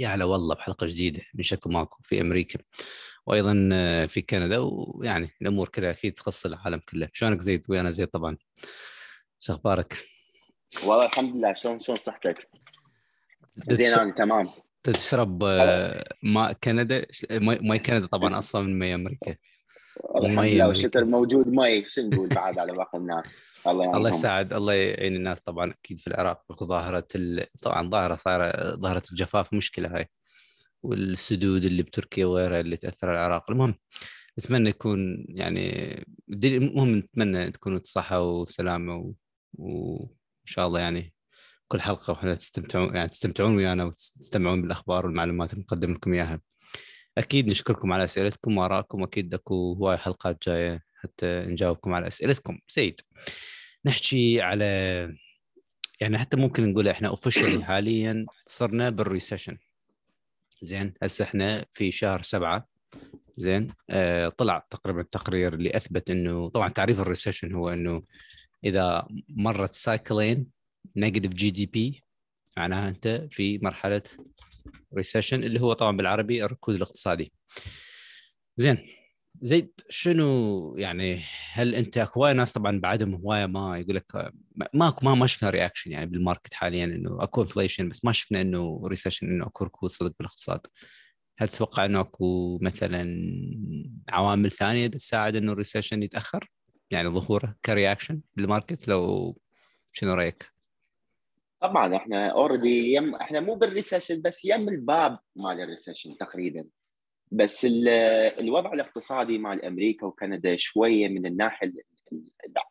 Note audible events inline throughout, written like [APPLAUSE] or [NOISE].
يا هلا والله بحلقة جديدة من شكو ماكو في أمريكا وأيضا آه، في كندا ويعني الأمور كذا أكيد تخص العالم كله. شلونك زيد؟ ويانا زيد طبعا. شو أخبارك؟ والله الحمد لله. شلون شلون صحتك؟ زين أنا تمام. تشرب آه، ماء كندا؟ ماء كندا طبعا أصفى من ماء أمريكا. الحمد لله والشكر موجود مي شو نقول بعد على باقي الناس؟ الله [LAUGHS] الله يساعد الله يعين الناس طبعا أكيد في العراق ظاهره ال... طبعا ظاهرة صايرة ظاهرة الجفاف مشكلة هاي. والسدود اللي بتركيا وغيرها اللي تأثر على العراق. المهم نتمنى يكون يعني المهم نتمنى تكونوا صحة وسلامة و... وإن شاء الله يعني كل حلقة وإحنا تستمتعون يعني تستمتعون ويانا وتستمعون بالأخبار والمعلومات اللي نقدم لكم إياها. أكيد نشكركم على أسئلتكم وآرائكم أكيد أكو هواي حلقات جاية حتى نجاوبكم على أسئلتكم. سيد نحكي على يعني حتى ممكن نقول إحنا officially [CLEARS THROAT] حاليا صرنا بال recession زين هسه إحنا في شهر سبعة. زين آه طلع تقريبا تقرير اللي أثبت إنه طبعا تعريف ال recession هو إنه إذا مرت سايكلين negative GDP معناها أنت في مرحلة recession اللي هو طبعا بالعربي الركود الاقتصادي. زين زيد شنو يعني هل أنت هواي ناس طبعا بعدهم هواية ما يقول لك ماكو ما ما شفنا reaction يعني بال market حاليا إنه أكو inflation بس ما شفنا إنه recession إنه أكو ركود صدق بالاقتصاد. هل تتوقع إنه أكو مثلا عوامل ثانية تساعد إنه ال recession يتأخر؟ يعني ظهوره ك reaction بال market لو شنو رأيك؟ طبعا إحنا already يم إحنا مو بال recession بس يم الباب مال ال recession تقريبا. بس الوضع الاقتصادي مال أمريكا وكندا شوية من الناحية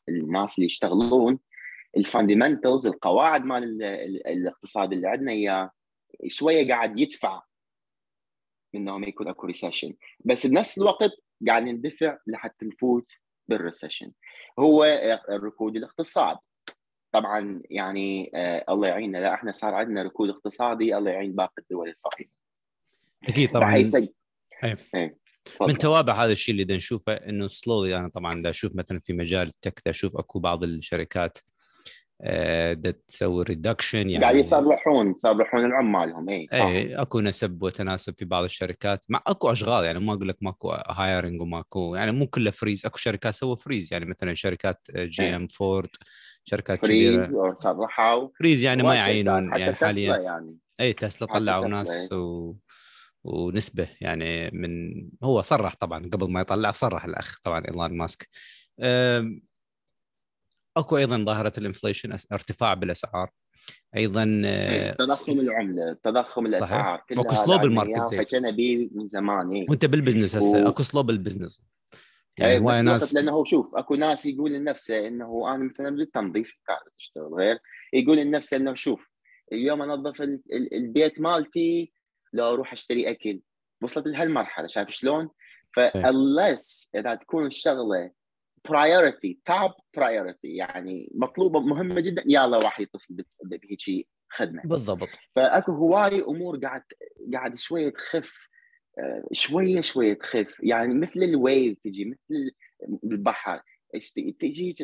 الناس اللي يشتغلون ال fundamentals القواعد مال الاقتصاد اللي عندنا اياه شوية قاعد يدفع انه ما يكون أكو recession بس بنفس الوقت قاعد ندفع لحتى نفوت بال recession هو الركود الاقتصاد. طبعا يعني آه الله يعيننا. لا إحنا صار عندنا ركود اقتصادي الله يعين باقي الدول الفقيرة. أكيد طبعا. بحيث أيه. أيه. من توابع هذا الشيء اللي نشوفه إنه slowly أنا طبعا دا أشوف مثلا في مجال ال tech دا أشوف أكو بعض الشركات آه، دا تسوي reduction يعني قاعد يصرحون يصرحون العمالهم اي اي أكو نسب وتناسب في بعض الشركات. مع أكو أشغال يعني ما أقول لك ماكو hiring وماكو يعني مو كله freeze أكو شركات سووا freeze يعني مثلا شركات GM فورد. شركات freeze كبيره صرحوا. freeze يعني ما يعينون يعني حاليا. يعني. اي تسلا طلعوا ناس و... ونسبة يعني من هو صرح طبعا قبل ما يطلع صرح الأخ طبعا إيلون ماسك. أكو أيضا ظاهرة ال inflation ارتفاع بالأسعار. أيضا آه، تضخم العملة تضخم الأسعار. كلها أكو slow بال market حكينا به من زمان إيه. وأنت بال business هسه و... أكو slow بال business يعني هواي ناس لأنه شوف أكو ناس يقول لنفسه إنه أنا مثلا بالتنظيف أشتغل غير يقول لنفسه إنه شوف اليوم انظف البيت مالتي لو أروح أشتري أكل. وصلت لهالمرحلة شايف شلون؟ ف unless إذا تكون الشغلة priority top priority يعني مطلوبة مهمة جدا يلا واحد يتصل بهيك خدمة. بالضبط. فأكو هواي أمور قاعد قاعد شوية تخف شوية شوية تخف. يعني مثل ال wave تجي مثل البحر. تجي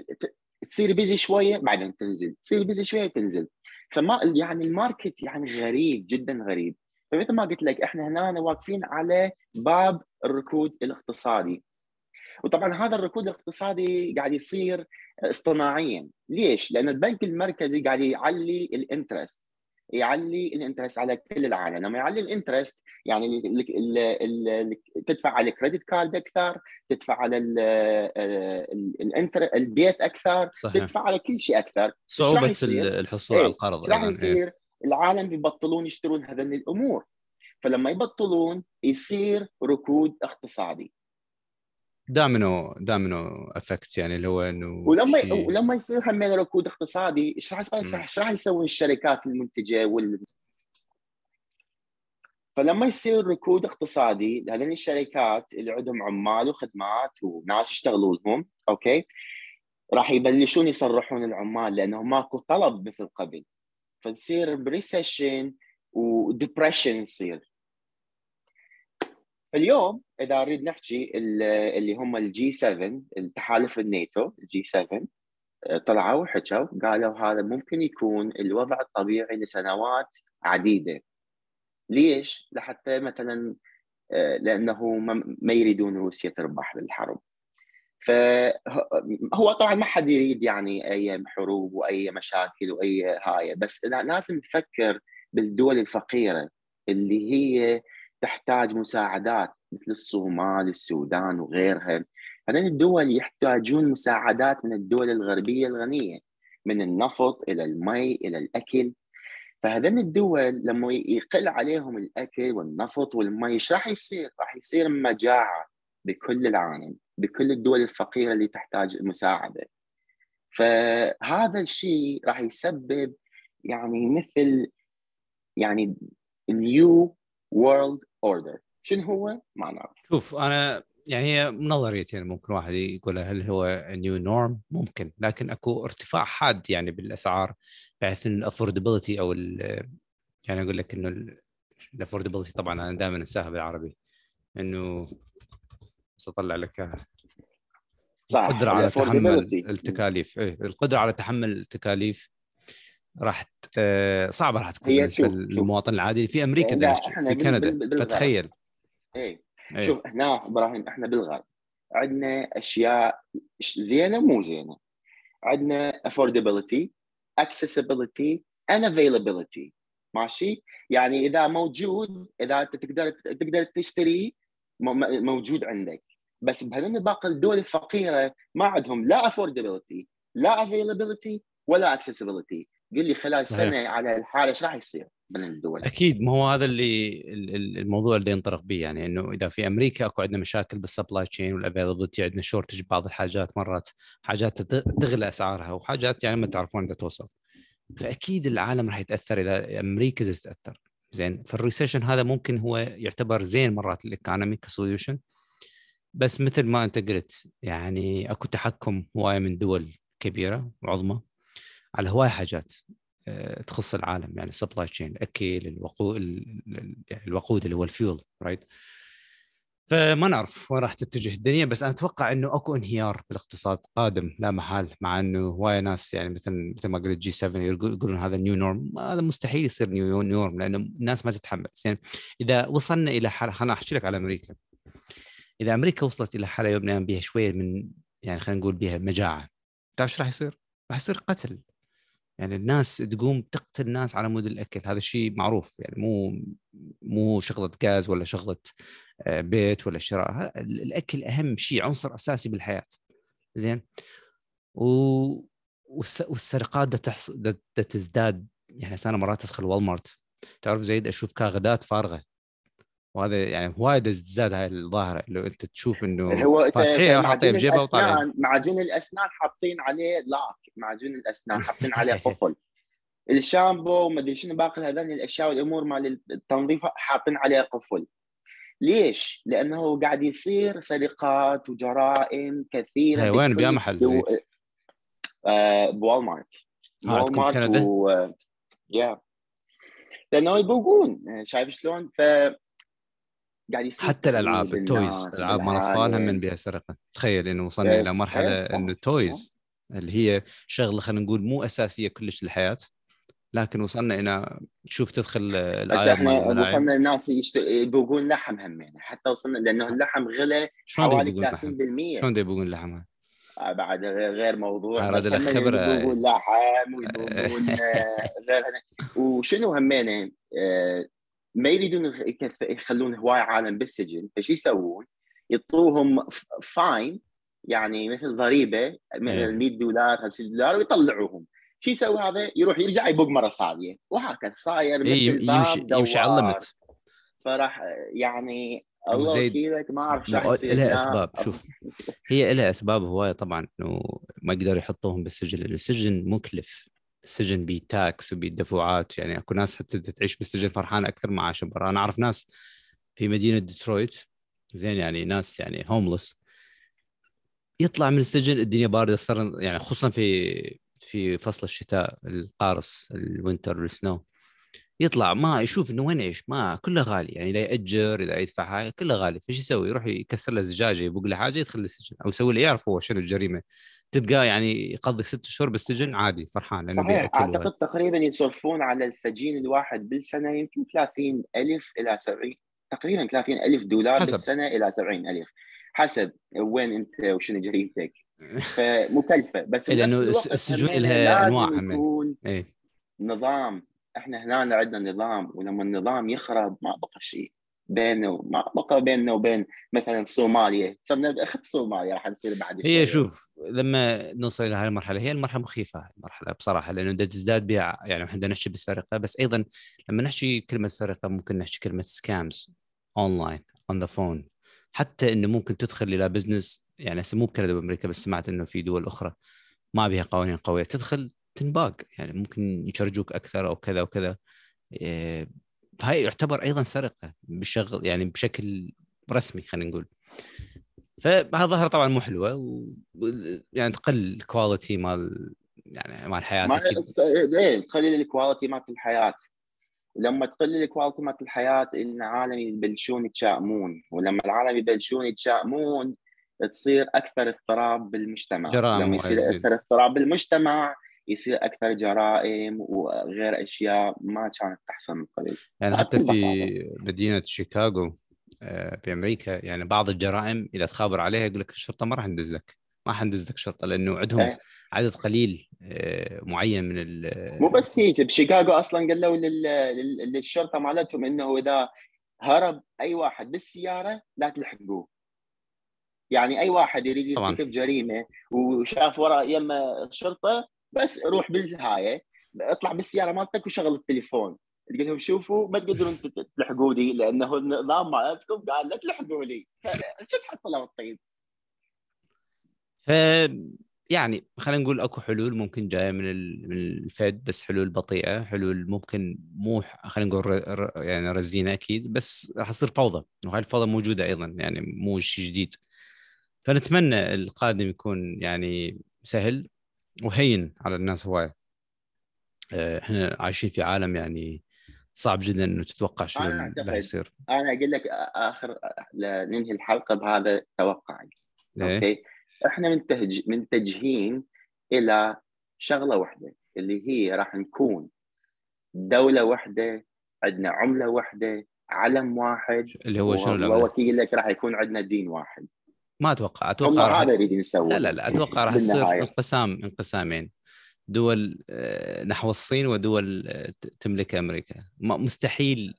تصير busy شوية بعدين تنزل. تصير busy شوية تنزل. فما يعني ال market يعني غريب جدا غريب. فمثل ما قلت لك إحنا هنا واقفين على باب الركود الاقتصادي. وطبعا هذا الركود الاقتصادي قاعد يصير اصطناعيا. ليش؟ لأن البنك المركزي قاعد يعلي ال interest. يعلي ال interest على كل العالم. لما يعلي ال interest يعني ال ال ال تدفع على ال credit card أكثر تدفع على ال interest البيت أكثر صحيح. تدفع على كل شيء أكثر. صعوبة الحصول على القرض راح يصير؟ العالم بيبطلون يشترون هذه الأمور. فلما يبطلون يصير ركود اقتصادي. domino domino effect يعني اللي هو إنه ولما شي... ولما يصير همين ركود اقتصادي إيش راح إيش راح يسوي الشركات المنتجة وال؟ فلما يصير ركود اقتصادي هذين الشركات اللي عندهم عمال وخدمات وناس يشتغلوا لهم أوكي؟ راح يبلشون يصرحون العمال لأنه ماكو طلب مثل قبل. فتصير ب recession و depression يصير. اليوم إذا نريد نحكي اللي هم ال G7 التحالف الناتو ال G7 طلعوا وحكوا قالوا هذا ممكن يكون الوضع الطبيعي لسنوات عديدة ليش؟ لحتى مثلا آه، لأنه ما يريدون روسيا تربح بالحرب فهو طبعا ما حد يريد يعني أي حروب وأي مشاكل وأي هاي بس لازم تفكر بالدول الفقيرة اللي هي تحتاج مساعدات مثل الصومال السودان وغيرها. هذين الدول يحتاجون مساعدات من الدول الغربية الغنية من النفط إلى المي إلى الأكل. فهذين الدول لما يقل عليهم الأكل والنفط والمي إيش راح يصير؟ راح يصير مجاعة بكل العالم بكل الدول الفقيرة اللي تحتاج مساعدة. فهذا الشيء راح يسبب يعني مثل يعني new world order شنو هو؟ ما نعرف. شوف أنا يعني هي نظريتين ممكن واحد يقول هل هو new norm ممكن لكن أكو ارتفاع حاد يعني بالأسعار بحيث إن ال affordability أو يعني أقول لك إنه ال affordability طبعا أنا دائما أنساها بالعربي إنه بس أطلع لك صح القدرة على تحمل التكاليف. إيه القدرة على تحمل التكاليف راح آه، صعبة راح تكون بالنسبة للمواطن العادي. في أمريكا في كندا فتخيل إيه. أيه. شوف هنا إبراهيم إحنا بالغرب عندنا أشياء زينة ومو زينة. عندنا affordability accessibility and availability. ماشي؟ يعني إذا موجود إذا أنت تقدر تقدر تشتري موجود عندك. بس بهذين باقي الدول الفقيرة ما عندهم لا affordability لا availability ولا accessibility. قل لي خلال سنة على الحالة إيش راح يصير؟ من الدول؟ أكيد ما هو هذا اللي الموضوع اللي ينطرق به يعني إنه إذا في أمريكا أكو عندنا مشاكل بال supply chain وال availability عندنا shortage بعض الحاجات مرات حاجات تغلى أسعارها وحاجات يعني ما تعرفون انها توصل. فأكيد العالم راح يتأثر إذا أمريكا تتأثر. زين فال recession هذا ممكن هو يعتبر زين مرات ال economic solution بس مثل ما أنت قلت يعني أكو تحكم هواية من دول كبيرة وعظمى. على هواي حاجات آه، تخص العالم يعني supply chain الأكل الوقود يعني الوقود اللي هو ال fuel right فما نعرف وين راح تتجه الدنيا بس أنا أتوقع إنه أكو انهيار بالاقتصاد قادم لا محال مع إنه هواي ناس يعني مثل مثل ما قلت G7 يقولون هذا new norm هذا مستحيل يصير new norm لأنه الناس ما تتحمل. يعني إذا وصلنا إلى حالة خليني أحكي لك على أمريكا. إذا أمريكا وصلت إلى حالة الأيام بها شوية من يعني خلينا نقول بها مجاعة تعرف إيش راح يصير؟ راح يصير قتل. يعني الناس تقوم تقتل الناس على مود الأكل هذا شيء معروف يعني مو مو شغلة غاز ولا شغلة آه، بيت ولا شراء الأكل أهم شيء عنصر أساسي بالحياة. زين؟ و والسرقات ده تزداد يعني أنا مرات أدخل والمارت تعرف زيد؟ أشوف كاغدات فارغة. وهذا يعني وايد ازداد هاي الظاهرة لو انت تشوف انه هو فاتحيها وحاطيها بجيبها وطالعين. معجون الأسنان حاطين عليه لاك معجون الأسنان حاطين عليه [LAUGHS] قفل. الشامبو وما أدري شنو باقي هذول الأشياء والأمور مال التنظيف حاطين عليه قفل. ليش؟ لأنه قاعد يصير سرقات وجرائم كثيرة هي وين؟ بيا محل دو... آه ب Walmart ب Walmart و yeah لأنه يبوقون. شايف شلون؟ ف قاعد يصير حتى الألعاب ال toys الالعاب مال اطفال من بها سرقة. تخيل إنه وصلنا إيه، إلى مرحلة إيه، إنه ال toys اللي هي شغلة خلينا نقول مو أساسية كلش للحياة لكن وصلنا إلى تشوف تدخل بس إحنا وصلنا الناس يبوقون لحم همين حتى وصلنا لأنه اللحم غلى حوالي 30% شلون يبوقون لحم؟ آه، بعد غير موضوع بس له خبره يبوقون لحم [LAUGHS] ويبوقون آه، غير وشنو همينه؟ آه، ما يريدون يخلون هواي عالم بالسجن فشو يسوون؟ يعطوهم fine يعني مثل ضريبة مثلا 100 إيه. دولار 50 دولار ويطلعوهم. شو يسوي هذا؟ يروح يرجع يبوق مرة ثانية. وهكذا صاير إيه، مثل يمشي يمشي على ال limit فراح يعني الله وكيلك ما أعرف شو لها أسباب. شوف هي لها أسباب هواية طبعا إنه ما يقدروا يحطوهم بالسجن لأنه السجن مكلف. السجن ب tax وبدفوعات يعني أكو ناس حتى تعيش بالسجن فرحانه أكثر ما عاش برا أنا أعرف ناس في مدينة ديترويت زين يعني ناس يعني homeless يطلع من السجن الدنيا باردة صار يعني خصوصا في في فصل الشتاء القارص ال winter ال snow يطلع ما يشوف إنه وين يعيش ما كله غالي يعني اذا يأجر اذا يدفع حاجة كله غالي. فايش يسوي؟ يروح يكسر له زجاجة يبوق له حاجة يدخل السجن أو يسوي له يعرف هو شنو الجريمة. تلقاه يعني يقضي ست شهور بالسجن؟ عادي فرحان لأنه صحيح أعتقد تقريبا يصرفون على السجين الواحد بالسنة يمكن 30 ألف إلى 70 تقريبا 30 ألف دولار حسب. بالسنة إلى 70 ألف. حسب وين أنت وشنو جريمتك. [LAUGHS] فمكلفة بس لأنه السجون لها أنواع يكون إيه؟ نظام. إحنا هنا عندنا نظام ولما النظام يخرب ما بقى شيء. بينه ما بقى بيننا وبين مثلا صوماليا. صرنا اخت صوماليا راح نصير بعد هي شوف لما نوصل إلى هذه المرحلة هي المرحلة مخيفة المرحلة بصراحة لأنه تزداد بها يعني إحنا نحكي بالسرقة بس أيضا لما نحكي كلمة سرقة ممكن نحكي كلمة scams online on the phone حتى إنه ممكن تدخل إلى business يعني مو بكندا وامريكا بس سمعت إنه في دول أخرى ما بها قوانين قوية تدخل تنباق. يعني ممكن ي charge وك أكثر أو كذا وكذا. إيه، فهي يعتبر أيضا سرقة بشغل يعني بشكل رسمي خلينا نقول. فهذا ظاهره طبعا مو حلوة و... يعني تقل ال quality مال يعني مال الحياة ما إيه تقلل ال quality مال الحياة. لما تقلل ال quality مال الحياة العالم يبلشون يتشائمون ولما العالم يبلشون يتشائمون تصير أكثر اضطراب بالمجتمع. لما يصير أكثر اضطراب بالمجتمع يصير أكثر جرائم وغير أشياء ما كانت تحصل من قبل. يعني حتى في مدينة شيكاغو آه، في أمريكا يعني بعض الجرائم إذا تخابر عليها يقول لك الشرطة ما راح ندز لك ما حندز لك شرطة لأنه عندهم إيه. عدد قليل آه، معين من ال مو بس هيك بشيكاغو أصلا قالوا للشرطة مالتهم إنه إذا هرب أي واحد بالسيارة لا تلحقوه. يعني أي واحد يريد يرتكب جريمة وشاف وراء يمه الشرطه بس روح بالهايه اطلع بالسيارة مالتك وشغل التليفون. تقول لهم شوفوا ما تقدرون تلحقوني لأنه النظام مالتكم قال لا تلحقوني شو تحط لهم الطيب ف يعني خلينا نقول أكو حلول ممكن جاية من من الفد بس حلول بطيئة حلول ممكن مو خلينا نقول يعني رزينة أكيد بس راح تصير فوضى وهاي الفوضى موجودة أيضا يعني مو شيء جديد. فنتمنى القادم يكون يعني سهل وهين على الناس هواية. آه، إحنا عايشين في عالم يعني صعب جدا إنه تتوقع شنو اللي حيصير. أنا أقول لك آخر ننهي الحلقة بهذا توقعي إيه؟ أوكي؟ إحنا منتهج منتجهين إلى شغلة واحدة اللي هي راح نكون دولة واحدة عندنا عملة واحدة علم واحد اللي هو شنو؟ وكيل لك راح يكون عندنا دين واحد. ما أتوقع. أتوقع هذا يريد يسوي لا لا لا أتوقع راح يصير انقسام انقسامين. دول آه، نحو الصين ودول آه، تملك أمريكا. مستحيل.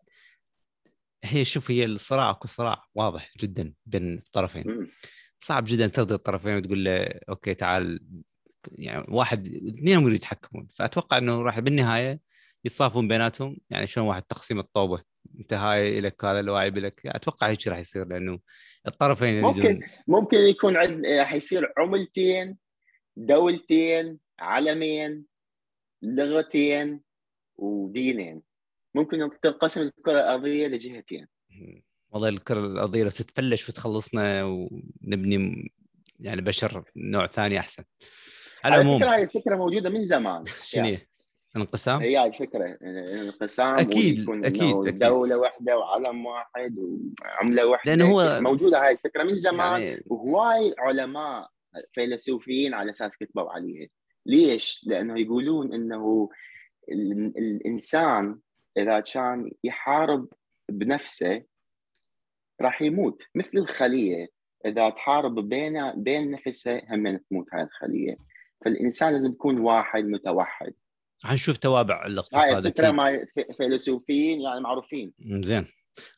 هي شوف هي الصراع اكو صراع واضح جدا بين الطرفين. صعب جدا ترضي الطرفين وتقول له أوكي تعال. يعني واحد اثنينهم يريد يتحكمون. فأتوقع إنه راح بالنهاية يتصافون بيناتهم. يعني شلون واحد تقسيم الطوبة أنت هاي لك هذا الواعي لك أتوقع هيك راح يصير لأنه الطرفين ممكن ممكن يكون عند راح يصير عملتين دولتين علمين لغتين ودينين. ممكن تنقسم الكرة الأرضية لجهتين. والله الكرة الأرضية لو تتفلش وتخلصنا ونبني يعني بشر نوع ثاني أحسن. على العموم. هاي الفكرة موجودة من زمان. [LAUGHS] شنو يعني. انقسام؟ هي الفكرة انقسام أكيد أكيد دولة واحدة وعلم واحد وعملة واحدة. لأنه هو موجودة هاي الفكرة من زمان يعني... وهواي علماء فيلسوفيين على أساس كتبوا عليها. ليش؟ لأنه يقولون إنه الإنسان إذا كان يحارب بنفسه راح يموت مثل الخلية. إذا تحارب بين بين نفسها هم تموت هاي الخلية. فالإنسان لازم يكون واحد متوحد. راح نشوف توابع الاقتصاد هاي الفكرة ما فيلسوفيين يعني معروفين. زين.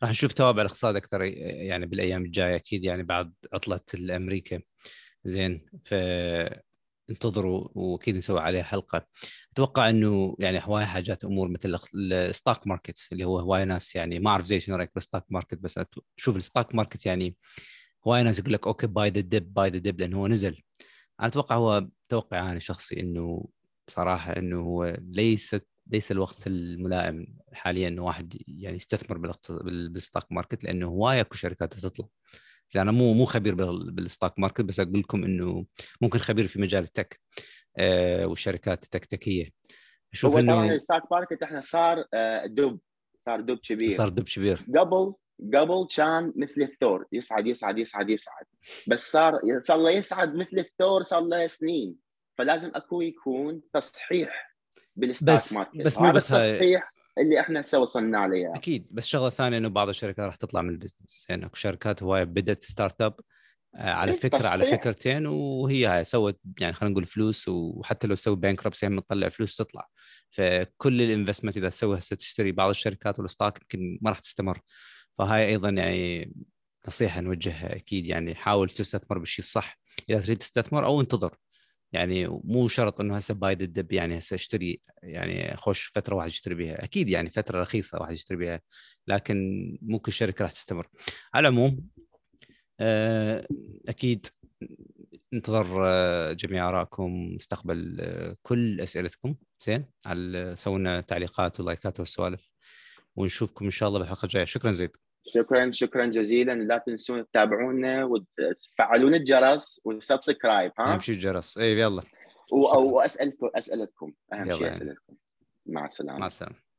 راح نشوف توابع الاقتصاد أكثر يعني بالأيام الجاية أكيد يعني بعد عطلة الأمريكا. زين ف انتظروا وأكيد نسوي عليه حلقة. أتوقع إنه يعني هواي حاجات أمور مثل ال stock market اللي هو هواي ناس يعني ما أعرف زين شنو رأيك بال stock market بس شوف ال stock market يعني هواي ناس يقول لك okay buy the dip buy the dip لأنه هو نزل. أنا أتوقع هو توقع أنا شخصي إنه بصراحة إنه هو ليست ليس الوقت الملائم حاليا إنه واحد يعني يستثمر بال stock market لأنه هواي أكو شركات تطلع. يعني أنا مو مو خبير بال stock market بس أقول لكم إنه ممكن خبير في مجال ال tech آه والشركات التكتيكيه أشوف طبعا إنه ال stock market إحنا صار آه، دب صار دب كبير. صار دب كبير. قبل قبل كان مثل الثور يصعد يصعد يصعد يصعد. بس صار صار له يصعد مثل الثور صار له سنين. فلازم اكو يكون تصحيح بال stock بس market. بس مو بس هاي التصحيح اللي إحنا هسه وصلنا عليه أكيد بس شغلة ثانية إنه بعض الشركات راح تطلع من ال business. يعني أكو شركات هواية بدأت start up آه، على إيه، فكرة على تصحيح. فكرتين وهي هاي سوت يعني خلينا نقول فلوس وحتى لو تسوي bankruptcy هم تطلع فلوس تطلع. فكل ال investment إذا تسوي هسه تشتري بعض الشركات وال stock يمكن ما راح تستمر. فهاي أيضا يعني نصيحة نوجهها أكيد يعني حاول تستثمر بالشيء الصح. إذا تريد تستثمر أو انتظر. يعني مو شرط إنه هسه buy the dip يعني هسه أشتري يعني خوش فترة واحد يشتري بها أكيد يعني فترة رخيصة واحد يشتري بها لكن مو كل شركة راح تستمر. على العموم آه، أكيد ننتظر آه، جميع آرائكم نستقبل آه، كل أسئلتكم. زين على سووا تعليقات و like ات والسوالف ونشوفكم إن شاء الله بالحلقة الجاية. شكرا زيد. شكرا شكرا جزيلا. لا تنسون تتابعونا وتفعلون الجرس و subscribe ها؟ أهم شيء الجرس. اي يلا. واسالكم اسئلتكم أهم شيء يعني. اسئلتكم مع السلامة. مع السلامة.